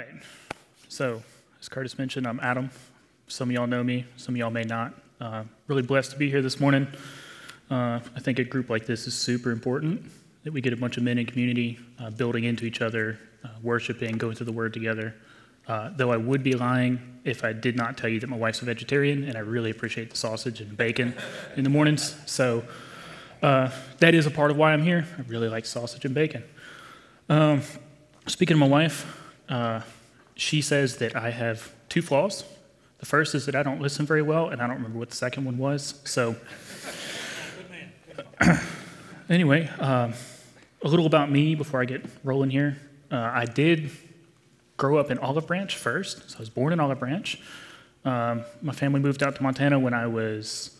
right. So, as Curtis mentioned, I'm Adam. Some of y'all know me, some of y'all may not. Uh, really blessed to be here this morning. Uh, I think a group like this is super important that we get a bunch of men in community uh, building into each other, uh, worshiping, going through the Word together. Uh, though I would be lying if I did not tell you that my wife's a vegetarian, and I really appreciate the sausage and bacon in the mornings. So uh, that is a part of why I'm here. I really like sausage and bacon. Um, speaking of my wife, uh, she says that I have two flaws. The first is that I don't listen very well, and I don't remember what the second one was. So, anyway, um, a little about me before I get rolling here. Uh, I did grow up in Olive Branch first, so I was born in Olive Branch. Um, my family moved out to Montana when I was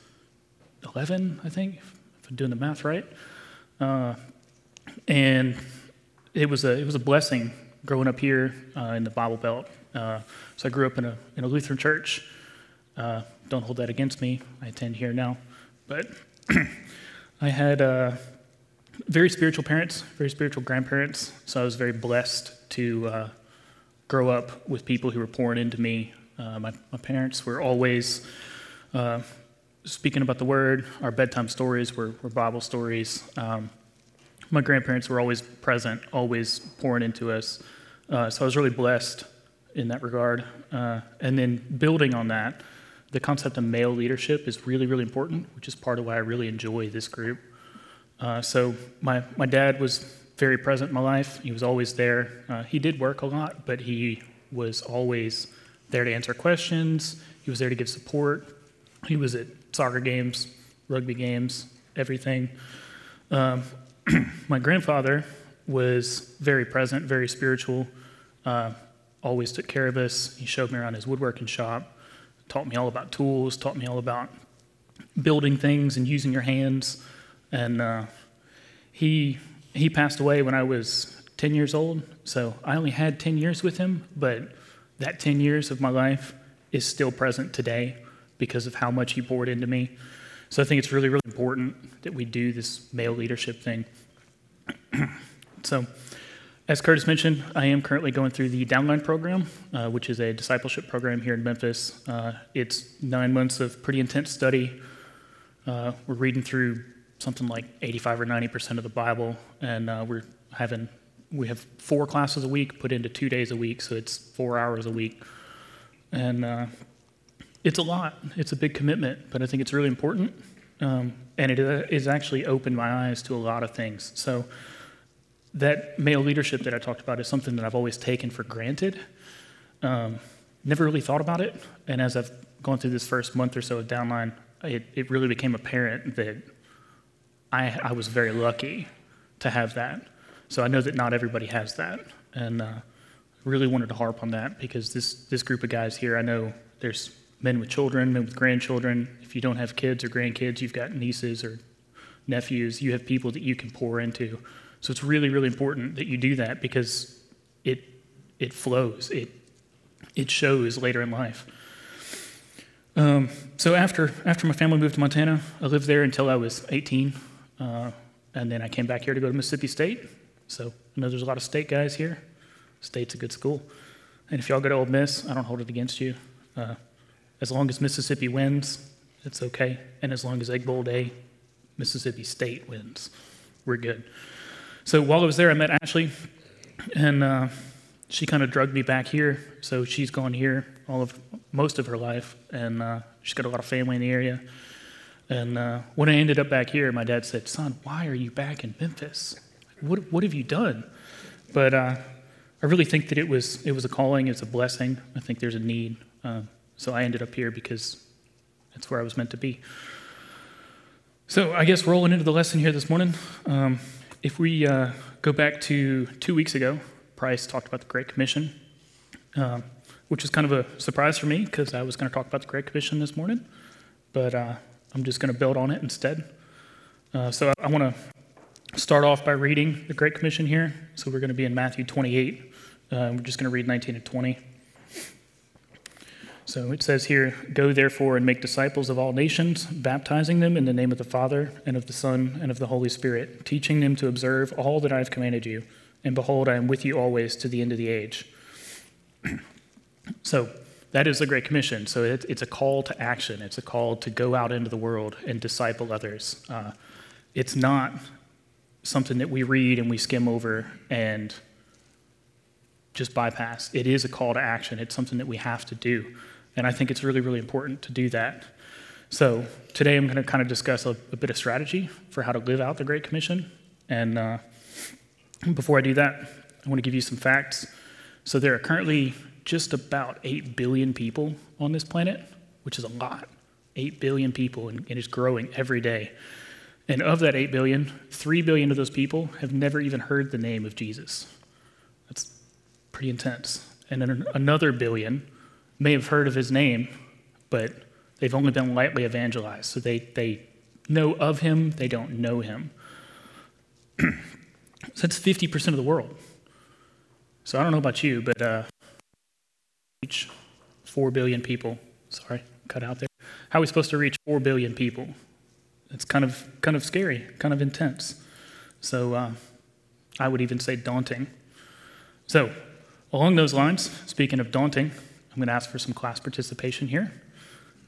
11, I think, if I'm doing the math right. Uh, and it was a it was a blessing growing up here uh, in the Bible Belt. Uh, so I grew up in a, in a Lutheran church. Uh, don't hold that against me. I attend here now. But I had uh, very spiritual parents, very spiritual grandparents. So I was very blessed to uh, grow up with people who were pouring into me. Uh, my, my parents were always speaking about the Word. Our bedtime stories were, were Bible stories. Um, my grandparents were always present, always pouring into us. Uh, so I was really blessed in that regard. Uh, and then building on that, the concept of male leadership is really, really important, which is part of why I really enjoy this group. Uh, so my, my dad was very present in my life. He was always there. Uh, he did work a lot, but he was always there to answer questions. He was there to give support. He was at soccer games, rugby games, everything. Um, my grandfather was very present, very spiritual, uh, always took care of us. He showed me around his woodworking shop, taught me all about tools, taught me all about building things and using your hands. And uh, he, he passed away when I was 10 years old. So I only had 10 years with him, but that 10 years of my life is still present today because of how much he poured into me. So I think it's really, really important that we do this male leadership thing. so, as Curtis mentioned, I am currently going through the Downline program, uh, which is a discipleship program here in Memphis. Uh, it's nine months of pretty intense study. Uh, we're reading through something like 85 or 90 percent of the Bible, and uh, we're having we have four classes a week put into two days a week, so it's four hours a week, and uh, it's a lot. It's a big commitment, but I think it's really important. Um, and it has actually opened my eyes to a lot of things. So, that male leadership that I talked about is something that I've always taken for granted. Um, never really thought about it. And as I've gone through this first month or so of downline, it, it really became apparent that I, I was very lucky to have that. So I know that not everybody has that. And uh, really wanted to harp on that because this, this group of guys here, I know there's men with children, men with grandchildren. If you don't have kids or grandkids, you've got nieces or nephews. You have people that you can pour into. So it's really, really important that you do that because it it flows. It it shows later in life. Um, so after after my family moved to Montana, I lived there until I was 18, uh, and then I came back here to go to Mississippi State. So I know there's a lot of state guys here. State's a good school, and if y'all go to Ole Miss, I don't hold it against you. Uh, as long as Mississippi wins, it's okay. And as long as Egg Bowl Day, Mississippi State wins, we're good. So while I was there, I met Ashley, and uh, she kind of drugged me back here. So she's gone here all of most of her life, and uh, she's got a lot of family in the area. And uh, when I ended up back here, my dad said, "Son, why are you back in Memphis? What what have you done?" But uh, I really think that it was it was a calling, it's a blessing. I think there's a need. Uh, so I ended up here because that's where I was meant to be. So I guess rolling into the lesson here this morning, um, if we uh, go back to two weeks ago, Price talked about the Great Commission, um, which was kind of a surprise for me because I was going to talk about the Great Commission this morning, but uh, I'm just going to build on it instead. Uh, so I, I want to start off by reading the Great Commission here. So we're going to be in Matthew 28. Uh, we're just going to read 19 and 20. So it says here, Go therefore and make disciples of all nations, baptizing them in the name of the Father, and of the Son, and of the Holy Spirit, teaching them to observe all that I have commanded you. And behold, I am with you always to the end of the age. so that is the Great Commission. So it, it's a call to action. It's a call to go out into the world and disciple others. Uh, it's not something that we read and we skim over and just bypass. It is a call to action. It's something that we have to do. And I think it's really, really important to do that. So today I'm going to kind of discuss a, a bit of strategy for how to live out the Great Commission. And uh, before I do that, I want to give you some facts. So there are currently just about 8 billion people on this planet, which is a lot. 8 billion people, and it is growing every day. And of that 8 billion, 3 billion of those people have never even heard the name of Jesus. That's pretty intense. And then another billion may have heard of his name, but they've only been lightly evangelized. So they, they know of him, they don't know him. so that's 50% of the world. So I don't know about you, but uh, reach 4 billion people. Sorry, cut out there. How are we supposed to reach 4 billion people? It's kind of, kind of scary, kind of intense. So uh, I would even say daunting. So, along those lines, speaking of daunting, I'm going to ask for some class participation here,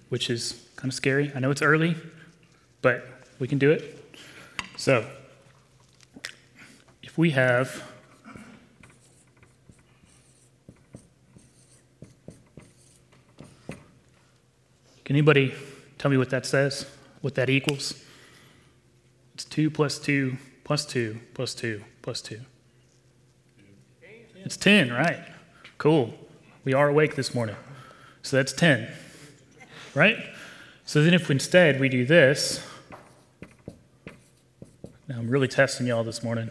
which is kind of scary. I know it's early, but we can do it. So, if we have Can anybody tell me what that says? What that equals? It's 2 plus 2 plus 2 plus 2 plus 2. It's 10, right? Cool. We are awake this morning. So that's 10, right? So then if instead we do this, now I'm really testing y'all this morning.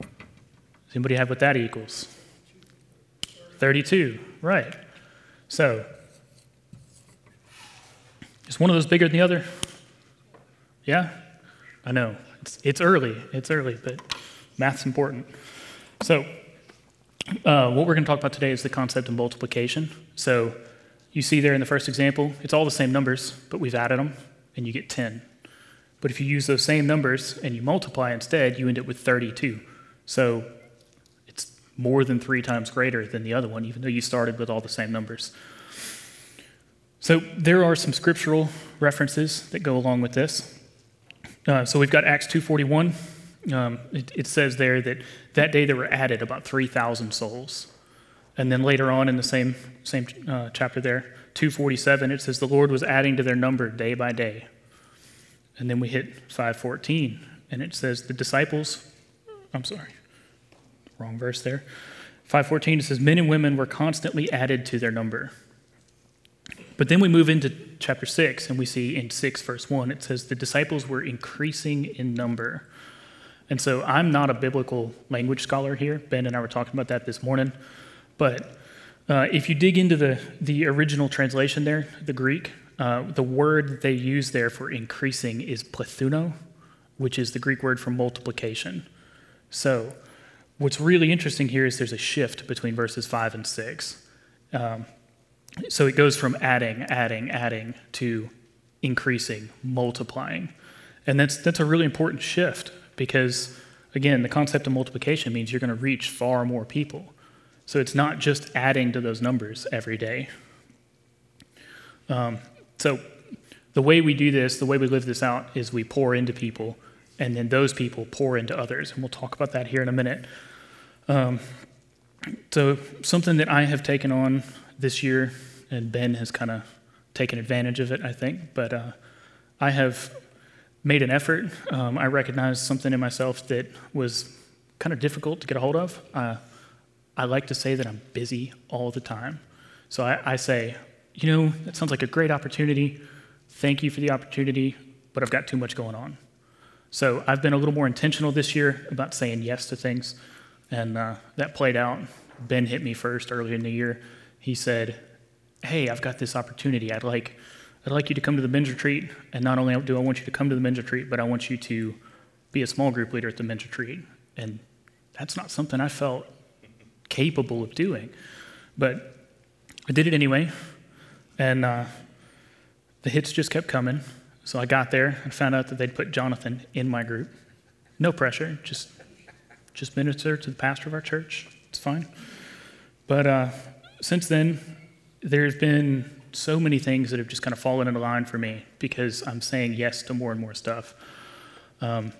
Does anybody have what that equals? 32, right. So is one of those bigger than the other? Yeah? I know. It's, it's early. It's early, but math's important. So, uh, what we're going to talk about today is the concept of multiplication. So, you see there in the first example, it's all the same numbers, but we've added them, and you get 10. But if you use those same numbers and you multiply instead, you end up with 32. So, it's more than three times greater than the other one, even though you started with all the same numbers. So there are some scriptural references that go along with this. Uh, so we've got Acts 2:41. Um, it, it, says there that that day there were added about 3,000 souls. And then later on in the same same uh, chapter there, 247, it says the Lord was adding to their number day by day. And then we hit 514, and it says the disciples. I'm sorry, wrong verse there. 514 it says men and women were constantly added to their number. But then we move into chapter 6, and we see in 6, verse 1, it says, The disciples were increasing in number. And so I'm not a biblical language scholar here. Ben and I were talking about that this morning. But uh, if you dig into the, the original translation there, the Greek, uh, the word they use there for increasing is plethuno, which is the Greek word for multiplication. So what's really interesting here is there's a shift between verses 5 and 6. Um, so it goes from adding, adding, adding to increasing, multiplying. And that's, that's a really important shift because, again, the concept of multiplication means you're going to reach far more people. So it's not just adding to those numbers every day. Um, so the way we do this, the way we live this out, is we pour into people, and then those people pour into others. And we'll talk about that here in a minute. Um, so, something that I have taken on this year, and Ben has kind of taken advantage of it, I think. But uh, I have made an effort. Um, I recognized something in myself that was kind of difficult to get a hold of. Uh, I like to say that I'm busy all the time. So I, I say, you know, that sounds like a great opportunity. Thank you for the opportunity, but I've got too much going on. So I've been a little more intentional this year about saying yes to things, and uh, that played out. Ben hit me first early in the year he said, Hey, I've got this opportunity. I'd like, I'd like you to come to the men's retreat. And not only do I want you to come to the men's retreat, but I want you to be a small group leader at the men's retreat. And that's not something I felt capable of doing. But I did it anyway. And uh, the hits just kept coming. So I got there and found out that they'd put Jonathan in my group. No pressure, just just minister to the pastor of our church. It's fine. But uh, since then, there's been so many things that have just kind of fallen into line for me because I'm saying yes to more and more stuff. Um,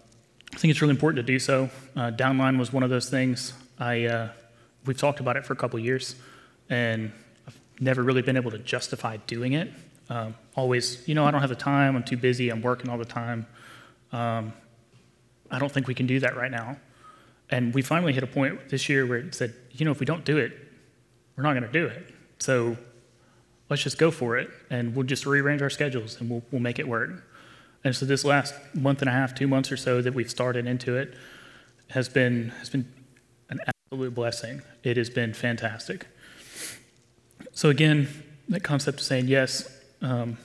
I think it's really important to do so. Uh, downline was one of those things. I uh, we've talked about it for a couple years, and I've never really been able to justify doing it. Um, always, you know, I don't have the time. I'm too busy. I'm working all the time. Um, I don't think we can do that right now. And we finally hit a point this year where it said, you know, if we don't do it, we're not going to do it. So let's just go for it, and we'll just rearrange our schedules, and we'll, we'll make it work. And so this last month and a half, two months or so that we've started into it has been has been an absolute blessing. It has been fantastic. So again, that concept of saying yes, um,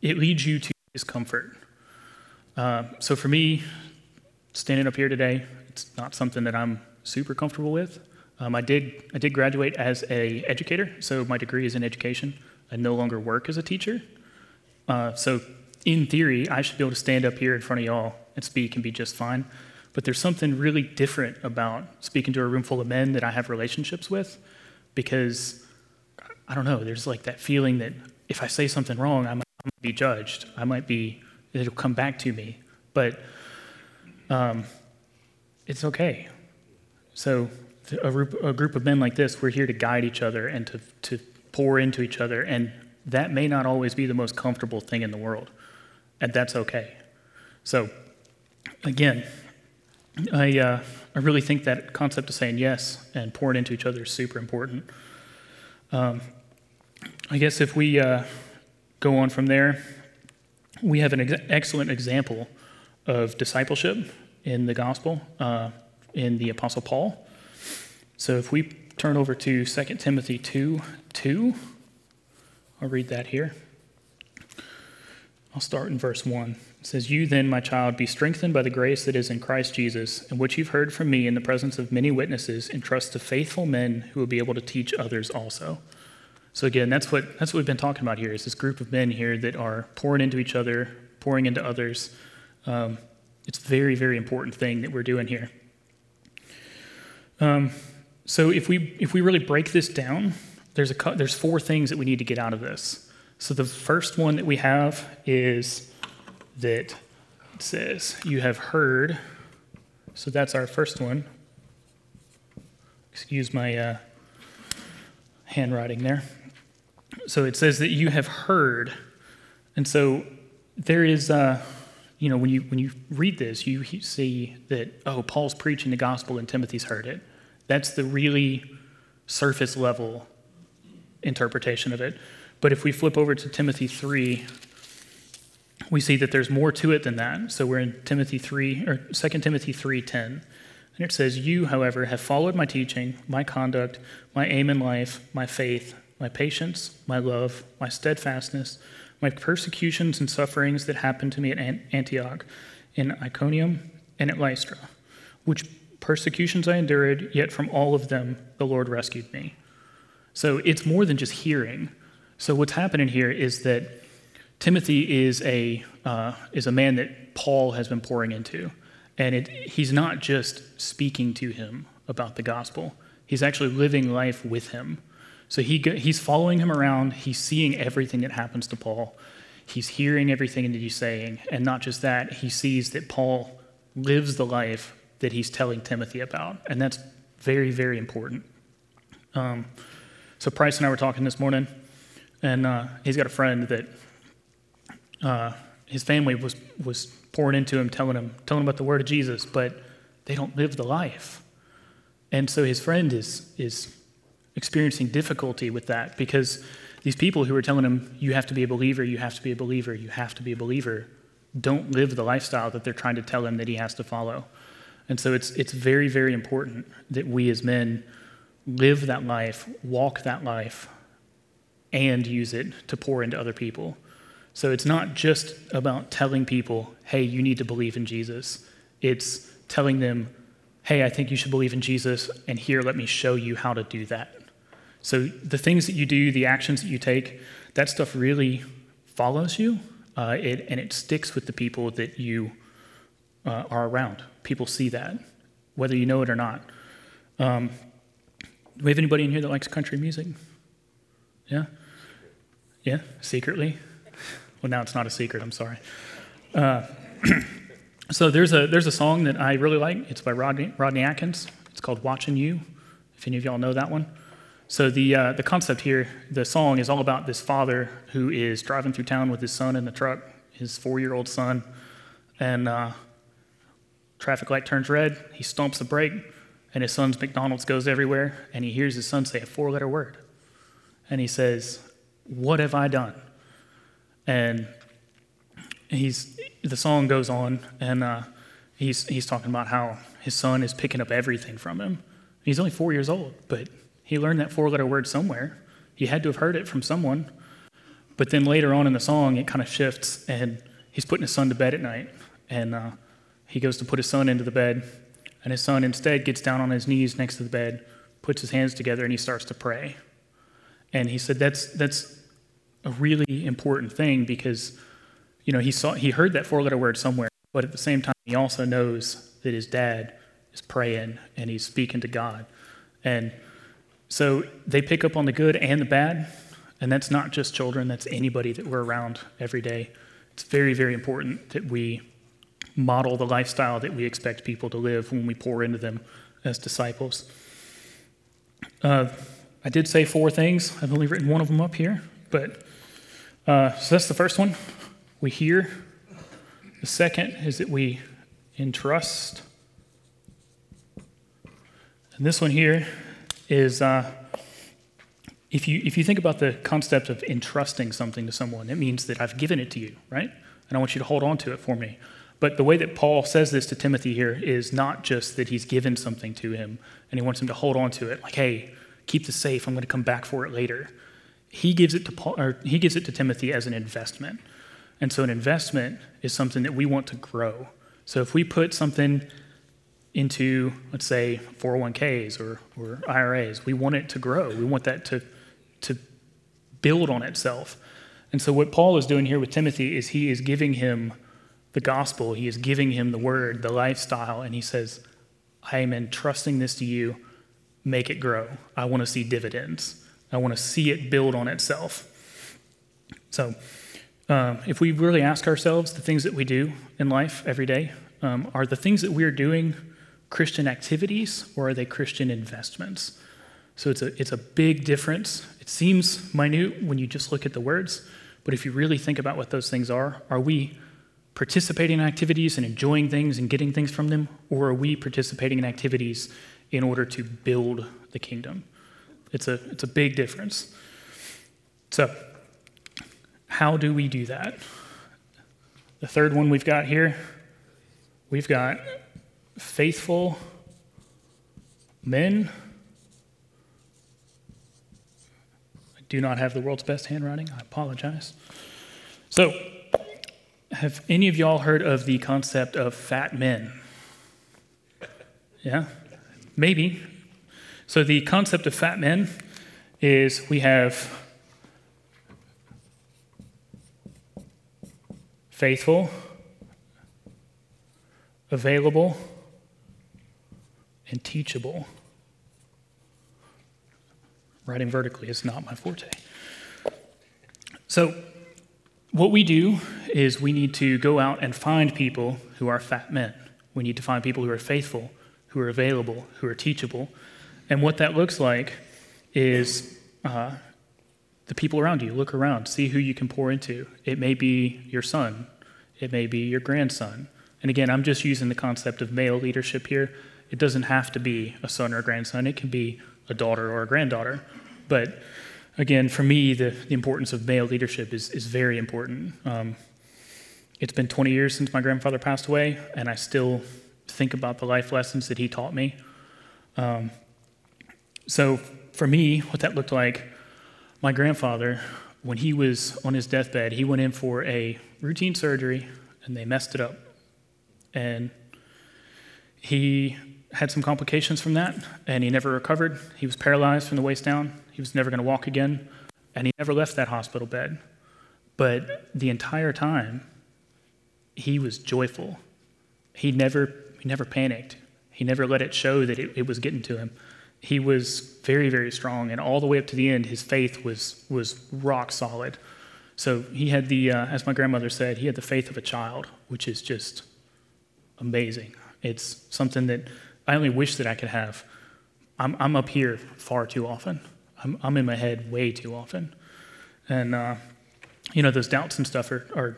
it leads you to discomfort. Uh, so for me, standing up here today, it's not something that I'm super comfortable with. Um, I did I did graduate as a educator, so my degree is in education. I no longer work as a teacher. Uh, so in theory, I should be able to stand up here in front of y'all and speak and be just fine. But there's something really different about speaking to a room full of men that I have relationships with because I don't know, there's like that feeling that if I say something wrong, I might, be judged. I might be, it'll come back to me. But um, it's okay. So, a group, a group of men like this, we're here to guide each other and to, to pour into each other. And that may not always be the most comfortable thing in the world and that's okay. So, again, I, uh, I really think that concept of saying yes and pouring into each other is super important. Um, I guess if we uh, go on from there, we have an ex- excellent example of discipleship in the gospel uh, in the Apostle Paul. So if we turn over to 2 Timothy 2 2, I'll read that here. I'll start in verse 1. It says, You then, my child, be strengthened by the grace that is in Christ Jesus, and which you've heard from me in the presence of many witnesses, and trust to faithful men who will be able to teach others also. So again, that's what that's what we've been talking about here. Is this group of men here that are pouring into each other, pouring into others. Um, it's very, very important thing that we're doing here. Um, so if we if we really break this down, there's a there's four things that we need to get out of this. So the first one that we have is that it says, You have heard. So that's our first one. Excuse my uh, handwriting there. So it says that you have heard. And so there is, uh, you know, when you, when you read this, you see that, oh, Paul's preaching the gospel and Timothy's heard it. That's the really surface level interpretation of it. But if we flip over to Timothy 3, we see that there's more to it than that. So we're in Timothy 3 or 2 Timothy 3:10. And it says, "You, however, have followed my teaching, my conduct, my aim in life, my faith, my patience, my love, my steadfastness, my persecutions and sufferings that happened to me at Antioch, in Iconium, and at Lystra, which persecutions I endured, yet from all of them the Lord rescued me." So it's more than just hearing. So what's happening here is that Timothy is a uh, is a man that Paul has been pouring into, and it, he's not just speaking to him about the gospel. He's actually living life with him. So he he's following him around. He's seeing everything that happens to Paul. He's hearing everything that he's saying, and not just that, he sees that Paul lives the life that he's telling Timothy about, and that's very very important. Um, so Price and I were talking this morning and uh, he's got a friend that uh, his family was, was pouring into him, telling him, telling him about the word of Jesus, but they don't live the life. And so his friend is, is experiencing difficulty with that because these people who are telling him, you have to be a believer, you have to be a believer, you have to be a believer, don't live the lifestyle that they're trying to tell him that he has to follow. And so it's, it's very, very important that we as men live that life, walk that life, and use it to pour into other people. So it's not just about telling people, hey, you need to believe in Jesus. It's telling them, hey, I think you should believe in Jesus, and here, let me show you how to do that. So the things that you do, the actions that you take, that stuff really follows you, uh, it, and it sticks with the people that you uh, are around. People see that, whether you know it or not. Um, Do we have anybody in here that likes country music? Yeah? Yeah? Secretly? Well, now it's not a secret, I'm sorry. Uh, so there's a, there's a song that I really like. It's by Rodney, Rodney Atkins. It's called Watching You, if any of y'all know that one. So the, uh, the concept here, the song is all about this father who is driving through town with his son in the truck, his four-year-old son, and uh, traffic light turns red. He stomps the brake, and his son's McDonald's goes everywhere, and he hears his son say a four-letter word, and he says, "What have I done?" And he's the song goes on, and uh, he's he's talking about how his son is picking up everything from him. He's only four years old, but he learned that four letter word somewhere. He had to have heard it from someone. But then later on in the song, it kind of shifts, and he's putting his son to bed at night. And uh, he goes to put his son into the bed, and his son instead gets down on his knees next to the bed, puts his hands together, and he starts to pray. And he said that's, that's a really important thing because you know, he, saw, he heard that four letter word somewhere, but at the same time, he also knows that his dad is praying and he's speaking to God. And so they pick up on the good and the bad, and that's not just children, that's anybody that we're around every day. It's very, very important that we model the lifestyle that we expect people to live when we pour into them as disciples. Uh, I did say four things. I've only written one of them up here, but uh, so that's the first one. We hear. The second is that we entrust. And this one here is uh, if, you, if you think about the concept of entrusting something to someone, it means that I've given it to you, right? And I want you to hold on to it for me. But the way that Paul says this to Timothy here is not just that he's given something to him and he wants him to hold on to it, like, hey, keep this safe, I'm going to come back for it later. He gives it to Paul, or he gives it to Timothy as an investment. And so an investment is something that we want to grow. So if we put something into, let's say, 401ks or, or IRAs. We want it to grow. We want that to, to build on itself. And so, what Paul is doing here with Timothy is he is giving him the gospel, he is giving him the word, the lifestyle, and he says, I am entrusting this to you. Make it grow. I want to see dividends, I want to see it build on itself. So, uh, if we really ask ourselves the things that we do in life every day, um, are the things that we're doing Christian activities or are they Christian investments? So it's a, it's a big difference. It seems minute when you just look at the words, but if you really think about what those things are, are we participating in activities and enjoying things and getting things from them, or are we participating in activities in order to build the kingdom? It's a, it's a big difference. So, how do we do that? The third one we've got here, we've got faithful men. I do not have the world's best handwriting. I apologize. So, have any of y'all heard of the concept of fat men? Yeah? Maybe. So, the concept of fat men is we have faithful, available, and teachable. Writing vertically is not my forte. So, what we do is we need to go out and find people who are fat men. We need to find people who are faithful, who are available, who are teachable. And what that looks like is uh, the people around you. Look around, see who you can pour into. It may be your son, it may be your grandson. And again, I'm just using the concept of male leadership here. It doesn't have to be a son or a grandson, it can be a daughter or a granddaughter. But again, for me, the, the importance of male leadership is, is very important. Um, it's been 20 years since my grandfather passed away, and I still think about the life lessons that he taught me. Um, so, for me, what that looked like, my grandfather, when he was on his deathbed, he went in for a routine surgery and they messed it up. And he had some complications from that, and he never recovered. He was paralyzed from the waist down. He was never going to walk again, and he never left that hospital bed. But the entire time, he was joyful. He never, he never panicked. He never let it show that it, it was getting to him. he was very, very strong, and all the way up to the end, his faith was was rock solid. So he had the, uh, as my grandmother said, he had the faith of a child, which is just amazing. It's something that I only wish that I could have. I'm, I'm up here far too often. I'm, I'm in my head way too often. And, uh, you know, those doubts and stuff are, are,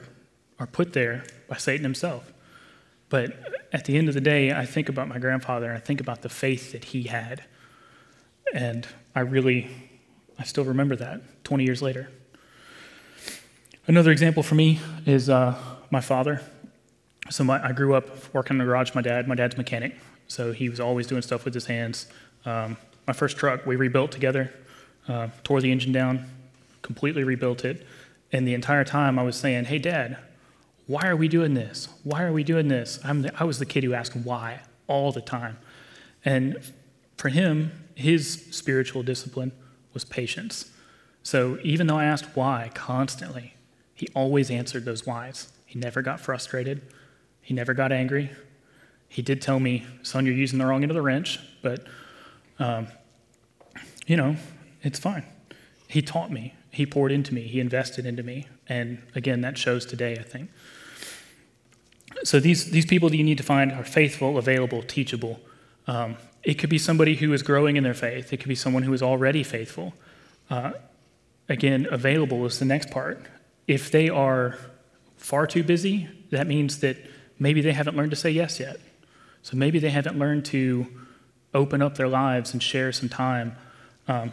are put there by Satan himself. But at the end of the day, I think about my grandfather and I think about the faith that he had. And I really, I still remember that 20 years later. Another example for me is uh, my father. So my, I grew up working in the garage. My dad, my dad's mechanic, so he was always doing stuff with his hands. Um, my first truck, we rebuilt together, uh, tore the engine down, completely rebuilt it, and the entire time I was saying, "Hey, Dad, why are we doing this? Why are we doing this?" I'm the, I was the kid who asked why all the time, and for him, his spiritual discipline was patience. So even though I asked why constantly, he always answered those whys. He never got frustrated. He never got angry. He did tell me, son, you're using the wrong end of the wrench, but, um, you know, it's fine. He taught me. He poured into me. He invested into me. And again, that shows today, I think. So these, these people that you need to find are faithful, available, teachable. Um, it could be somebody who is growing in their faith. It could be someone who is already faithful. Uh, again, available is the next part. If they are far too busy, that means that maybe they haven't learned to say yes yet. So maybe they haven't learned to open up their lives and share some time. Um,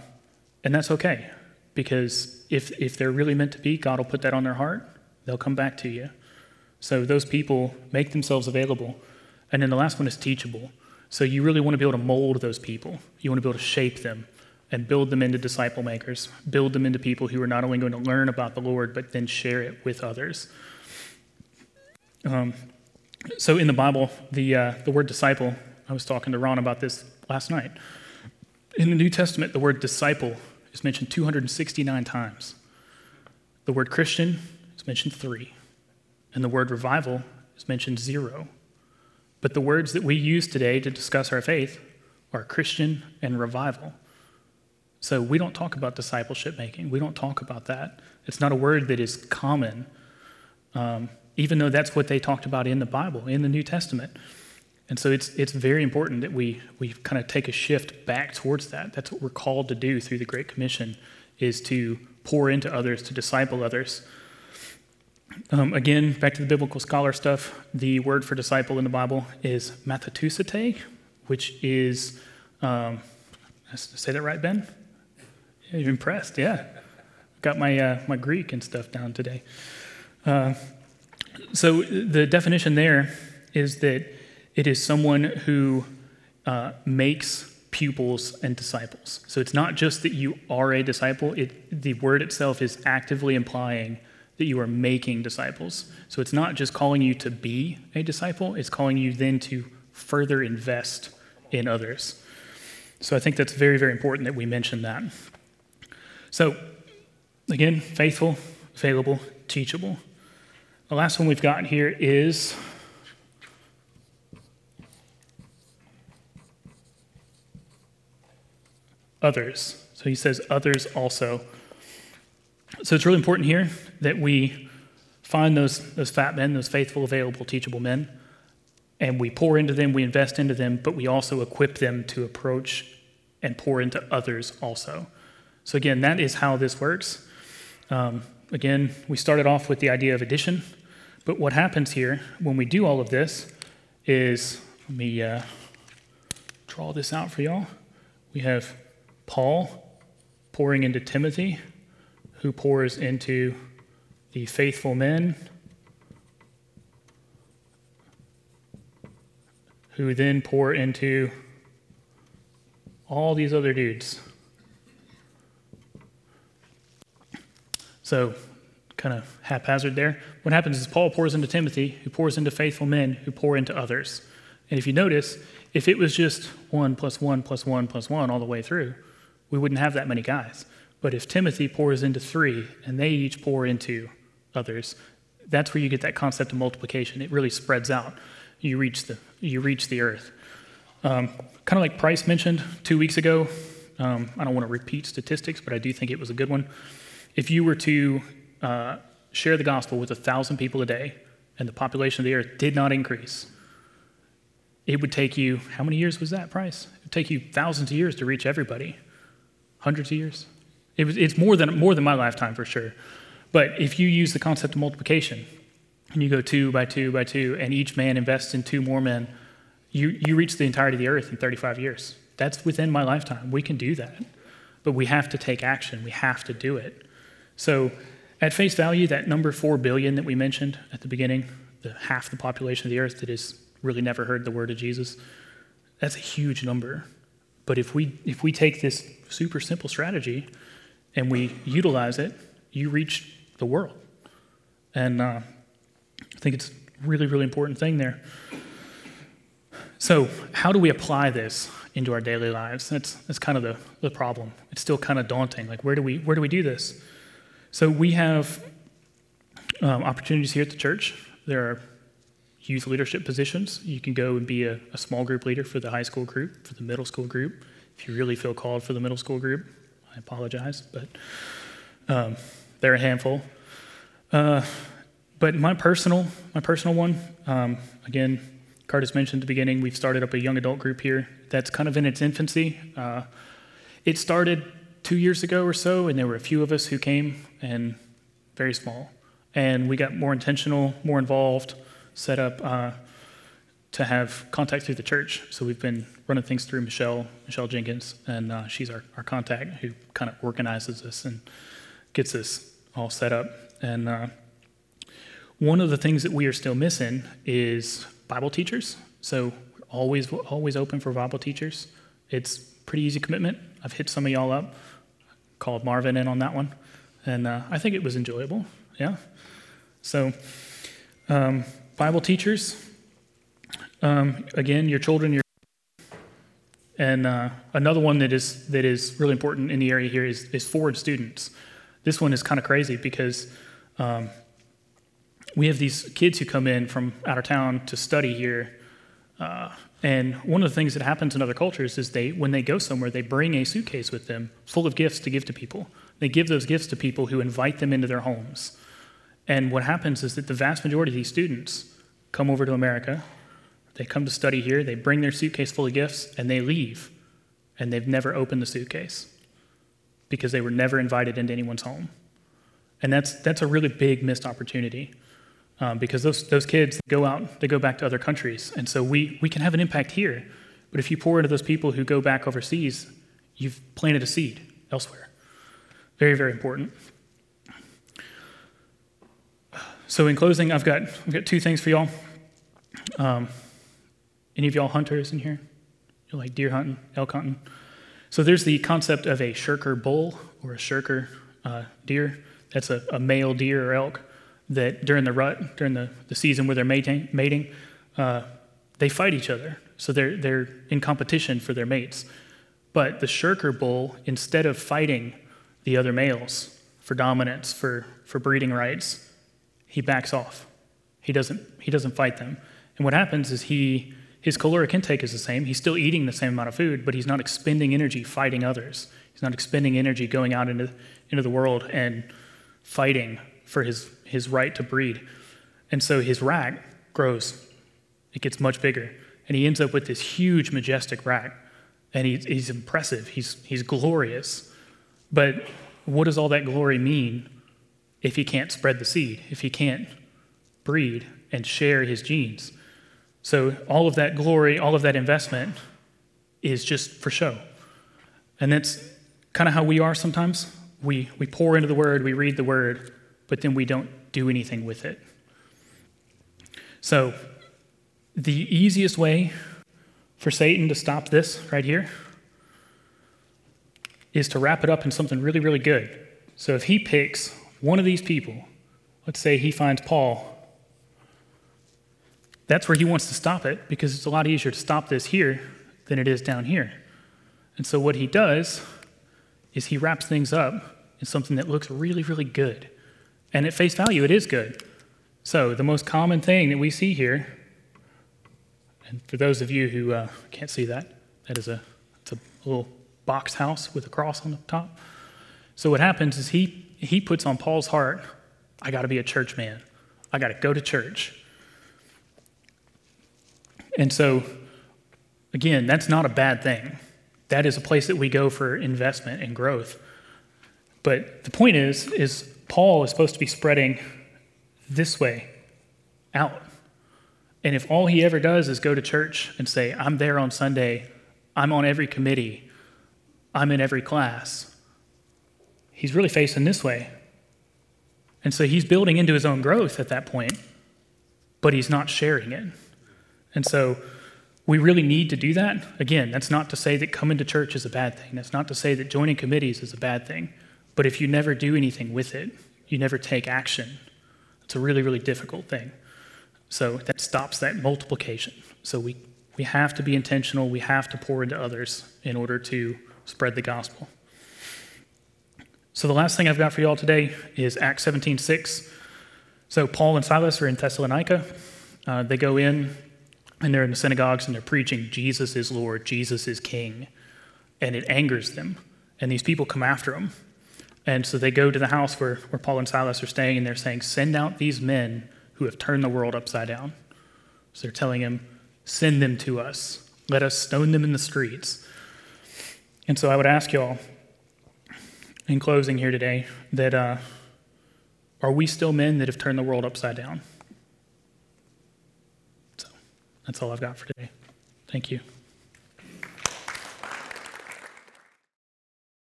and that's okay, because if, if they're really meant to be, God will put that on their heart. They'll come back to you. So those people make themselves available. And then the last one is teachable. So you really want to be able to mold those people, you want to be able to shape them and build them into disciple makers, build them into people who are not only going to learn about the Lord, but then share it with others. Um, so in the Bible, the, uh, the word disciple, I was talking to Ron about this last night. In the New Testament, the word disciple is mentioned 269 times. The word Christian is mentioned three. And the word revival is mentioned zero. But the words that we use today to discuss our faith are Christian and revival. So we don't talk about discipleship making. We don't talk about that. It's not a word that is common, um, even though that's what they talked about in the Bible, in the New Testament. And so it's, it's very important that we, we kind of take a shift back towards that. That's what we're called to do through the Great Commission, is to pour into others, to disciple others. Um, again, back to the biblical scholar stuff, the word for disciple in the Bible is mathatusate, which is, um, say that right, Ben? You're impressed, yeah. Got my, uh, my Greek and stuff down today. Uh, so the definition there is that it is someone who uh, makes pupils and disciples. So it's not just that you are a disciple, it, the word itself is actively implying that you are making disciples. So it's not just calling you to be a disciple, it's calling you then to further invest in others. So I think that's very, very important that we mention that. So, again, faithful, available, teachable. The last one we've got here is others. So he says others also. So it's really important here that we find those, those fat men, those faithful, available, teachable men, and we pour into them, we invest into them, but we also equip them to approach and pour into others also. So, again, that is how this works. Um, again, we started off with the idea of addition, but what happens here when we do all of this is let me uh, draw this out for y'all. We have Paul pouring into Timothy, who pours into the faithful men, who then pour into all these other dudes. So, kind of haphazard there. What happens is Paul pours into Timothy, who pours into faithful men, who pour into others. And if you notice, if it was just one plus one plus one plus one all the way through, we wouldn't have that many guys. But if Timothy pours into three and they each pour into others, that's where you get that concept of multiplication. It really spreads out. You reach the, you reach the earth. Um, kind of like Price mentioned two weeks ago, um, I don't want to repeat statistics, but I do think it was a good one. If you were to uh, share the gospel with a thousand people a day and the population of the earth did not increase, it would take you, how many years was that, Price? It would take you thousands of years to reach everybody. Hundreds of years? It was, it's more than, more than my lifetime for sure. But if you use the concept of multiplication, and you go two by two by two, and each man invests in two more men, you, you reach the entirety of the earth in 35 years. That's within my lifetime. We can do that. But we have to take action. We have to do it. So, at face value, that number 4 billion that we mentioned at the beginning, the half the population of the earth that has really never heard the word of Jesus, that's a huge number. But if we, if we take this super simple strategy and we utilize it, you reach the world. And uh, I think it's a really, really important thing there. So, how do we apply this into our daily lives? That's, that's kind of the, the problem. It's still kind of daunting. Like, where do we, where do, we do this? So, we have um, opportunities here at the church. There are youth leadership positions. You can go and be a, a, small group leader for the high school group, for the middle school group. If you really feel called for the middle school group, I apologize, but um, they're a handful. Uh, but my personal, my personal one, um, again, Curtis mentioned at the beginning, we've started up a young adult group here that's kind of in its infancy. Uh, it started two years ago or so, and there were a few of us who came, and very small. And we got more intentional, more involved, set up uh, to have contact through the church. So we've been running things through Michelle, Michelle Jenkins, and uh, she's our, our contact who kind of organizes this and gets this all set up. And uh, one of the things that we are still missing is Bible teachers. So we're always always open for Bible teachers. It's pretty easy commitment. I've hit some of y'all up, called Marvin in on that one, and uh, I think it was enjoyable. Yeah. So um, Bible teachers. Um, again, your children, your and uh, another one that is that is really important in the area here is is foreign students. This one is kind of crazy because um, we have these kids who come in from out of town to study here. Uh, and one of the things that happens in other cultures is they, when they go somewhere, they bring a suitcase with them full of gifts to give to people. They give those gifts to people who invite them into their homes. And what happens is that the vast majority of these students come over to America, they come to study here, they bring their suitcase full of gifts, and they leave. And they've never opened the suitcase because they were never invited into anyone's home. And that's, that's a really big missed opportunity um, because those, those kids go out, they go back to other countries. And so we, we can have an impact here. But if you pour into those people who go back overseas, you've planted a seed elsewhere. Very, very important. So, in closing, I've got, I've got two things for y'all. Um, any of y'all hunters in here? You like deer hunting, elk hunting? So, there's the concept of a shirker bull or a shirker uh, deer. That's a, a male deer or elk that during the rut, during the, the season where they're mating, mating uh, they fight each other. So they're, they're in competition for their mates. But the shirker bull, instead of fighting the other males for dominance, for, for breeding rights, he backs off. He doesn't, he doesn't fight them. And what happens is he, his caloric intake is the same. He's still eating the same amount of food, but he's not expending energy fighting others. He's not expending energy going out into, into the world and fighting for his, his right to breed. And so his rack grows, it gets much bigger. And he ends up with this huge, majestic rack. And he, he's impressive, he's, he's glorious. But what does all that glory mean if he can't spread the seed, if he can't breed and share his genes? So all of that glory, all of that investment is just for show. And that's kind of how we are sometimes. We, we pour into the word, we read the word, but then we don't do anything with it. So, the easiest way for Satan to stop this right here is to wrap it up in something really, really good. So, if he picks one of these people, let's say he finds Paul, that's where he wants to stop it because it's a lot easier to stop this here than it is down here. And so, what he does is he wraps things up in something that looks really, really good. And at face value, it is good. So, the most common thing that we see here And for those of you who uh, can't see that, that is a, it's a little box house with a cross on the top. So what happens is he, he puts on Paul's heart, I got to be a church man. I got to go to church. And so, again, that's not a bad thing. That is a place that we go for investment and growth. But the point is, is Paul is supposed to be spreading this way out. And if all he ever does is go to church and say, I'm there on Sunday, I'm on every committee, I'm in every class, he's really facing this way. And so he's building into his own growth at that point, but he's not sharing it. And so we really need to do that. Again, that's not to say that coming to church is a bad thing. That's not to say that joining committees is a bad thing. But if you never do anything with it, you never take action, it's a really, really difficult thing. So that stops that multiplication. So we, we have to be intentional. We have to pour into others in order to spread the gospel. So the last thing I've got for you all today is Acts 17 6. So Paul and Silas are in Thessalonica. Uh, they go in and they're in the synagogues and they're preaching, Jesus is Lord, Jesus is King. And it angers them. And these people come after them. And so they go to the house where, where Paul and Silas are staying and they're saying, Send out these men who have turned the world upside down. So they're telling him, Send them to us. Let us stone them in the streets. And so I would ask y'all, in closing here today, that uh, are we still men that have turned the world upside down? So that's all I've got for today. Thank you.